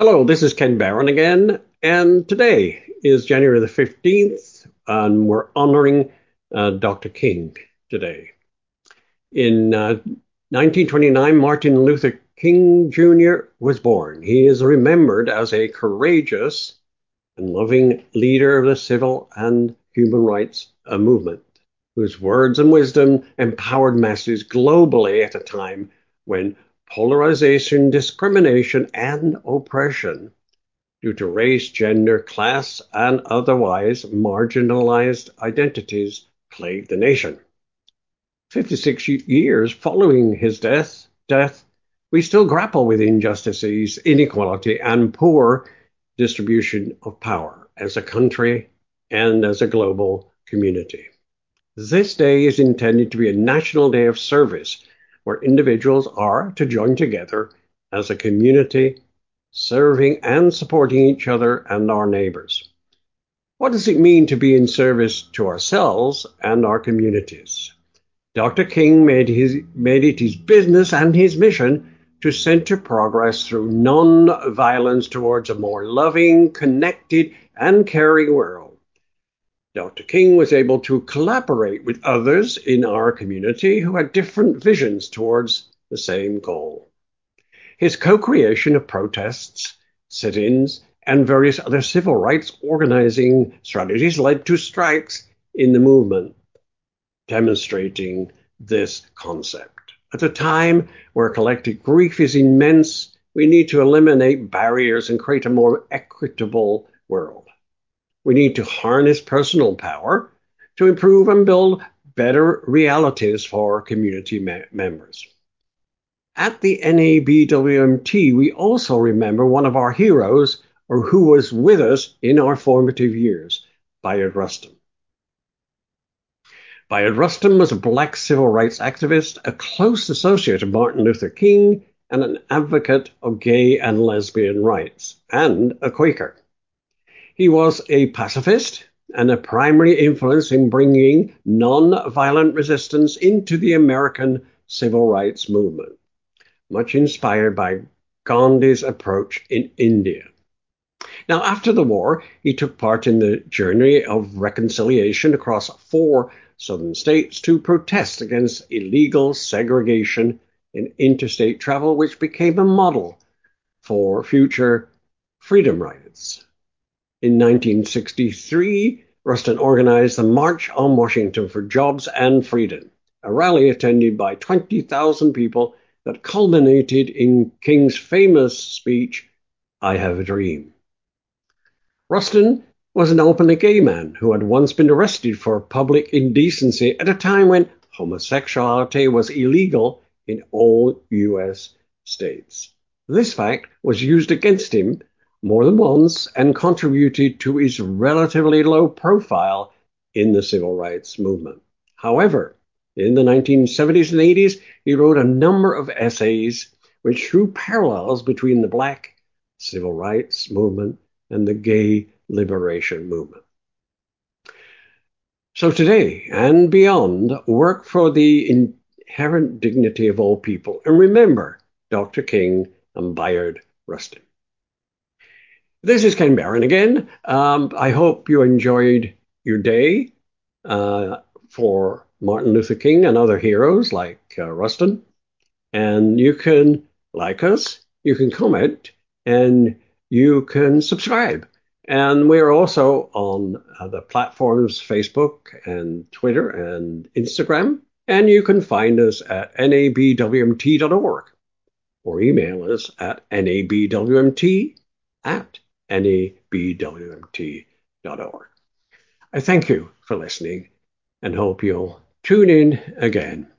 Hello, this is Ken Barron again, and today is January the 15th, and we're honoring uh, Dr. King today. In uh, 1929, Martin Luther King Jr. was born. He is remembered as a courageous and loving leader of the civil and human rights uh, movement, whose words and wisdom empowered masses globally at a time when polarization, discrimination, and oppression due to race, gender, class, and otherwise marginalized identities plagued the nation. 56 years following his death, death, we still grapple with injustices, inequality, and poor distribution of power as a country and as a global community. This day is intended to be a national day of service where individuals are to join together as a community, serving and supporting each other and our neighbors. What does it mean to be in service to ourselves and our communities? Dr. King made, his, made it his business and his mission to center progress through non-violence towards a more loving, connected, and caring world. Dr. King was able to collaborate with others in our community who had different visions towards the same goal. His co-creation of protests, sit-ins, and various other civil rights organizing strategies led to strikes in the movement, demonstrating this concept. At a time where collective grief is immense, we need to eliminate barriers and create a more equitable world. We need to harness personal power to improve and build better realities for community me- members. At the NABWMT, we also remember one of our heroes, or who was with us in our formative years, Bayard Rustin. Bayard Rustin was a black civil rights activist, a close associate of Martin Luther King, and an advocate of gay and lesbian rights, and a Quaker. He was a pacifist and a primary influence in bringing non-violent resistance into the American civil rights movement, much inspired by Gandhi's approach in India. Now, after the war, he took part in the journey of reconciliation across four southern states to protest against illegal segregation in interstate travel, which became a model for future freedom riders. In 1963, Rustin organized the March on Washington for Jobs and Freedom, a rally attended by 20,000 people that culminated in King's famous speech, I Have a Dream. Rustin was an openly gay man who had once been arrested for public indecency at a time when homosexuality was illegal in all U.S. states. This fact was used against him more than once and contributed to his relatively low profile in the civil rights movement. However, in the 1970s and 80s, he wrote a number of essays which drew parallels between the black civil rights movement and the gay liberation movement. So today and beyond, work for the inherent dignity of all people and remember Dr. King and Bayard Rustin. This is Ken Barron again. Um, I hope you enjoyed your day uh, for Martin Luther King and other heroes like uh, Rustin. And you can like us, you can comment, and you can subscribe. And we're also on uh, the platforms Facebook and Twitter and Instagram. And you can find us at nabwmt.org or email us at nabwmt at nabwmt.org. I thank you for listening and hope you'll tune in again.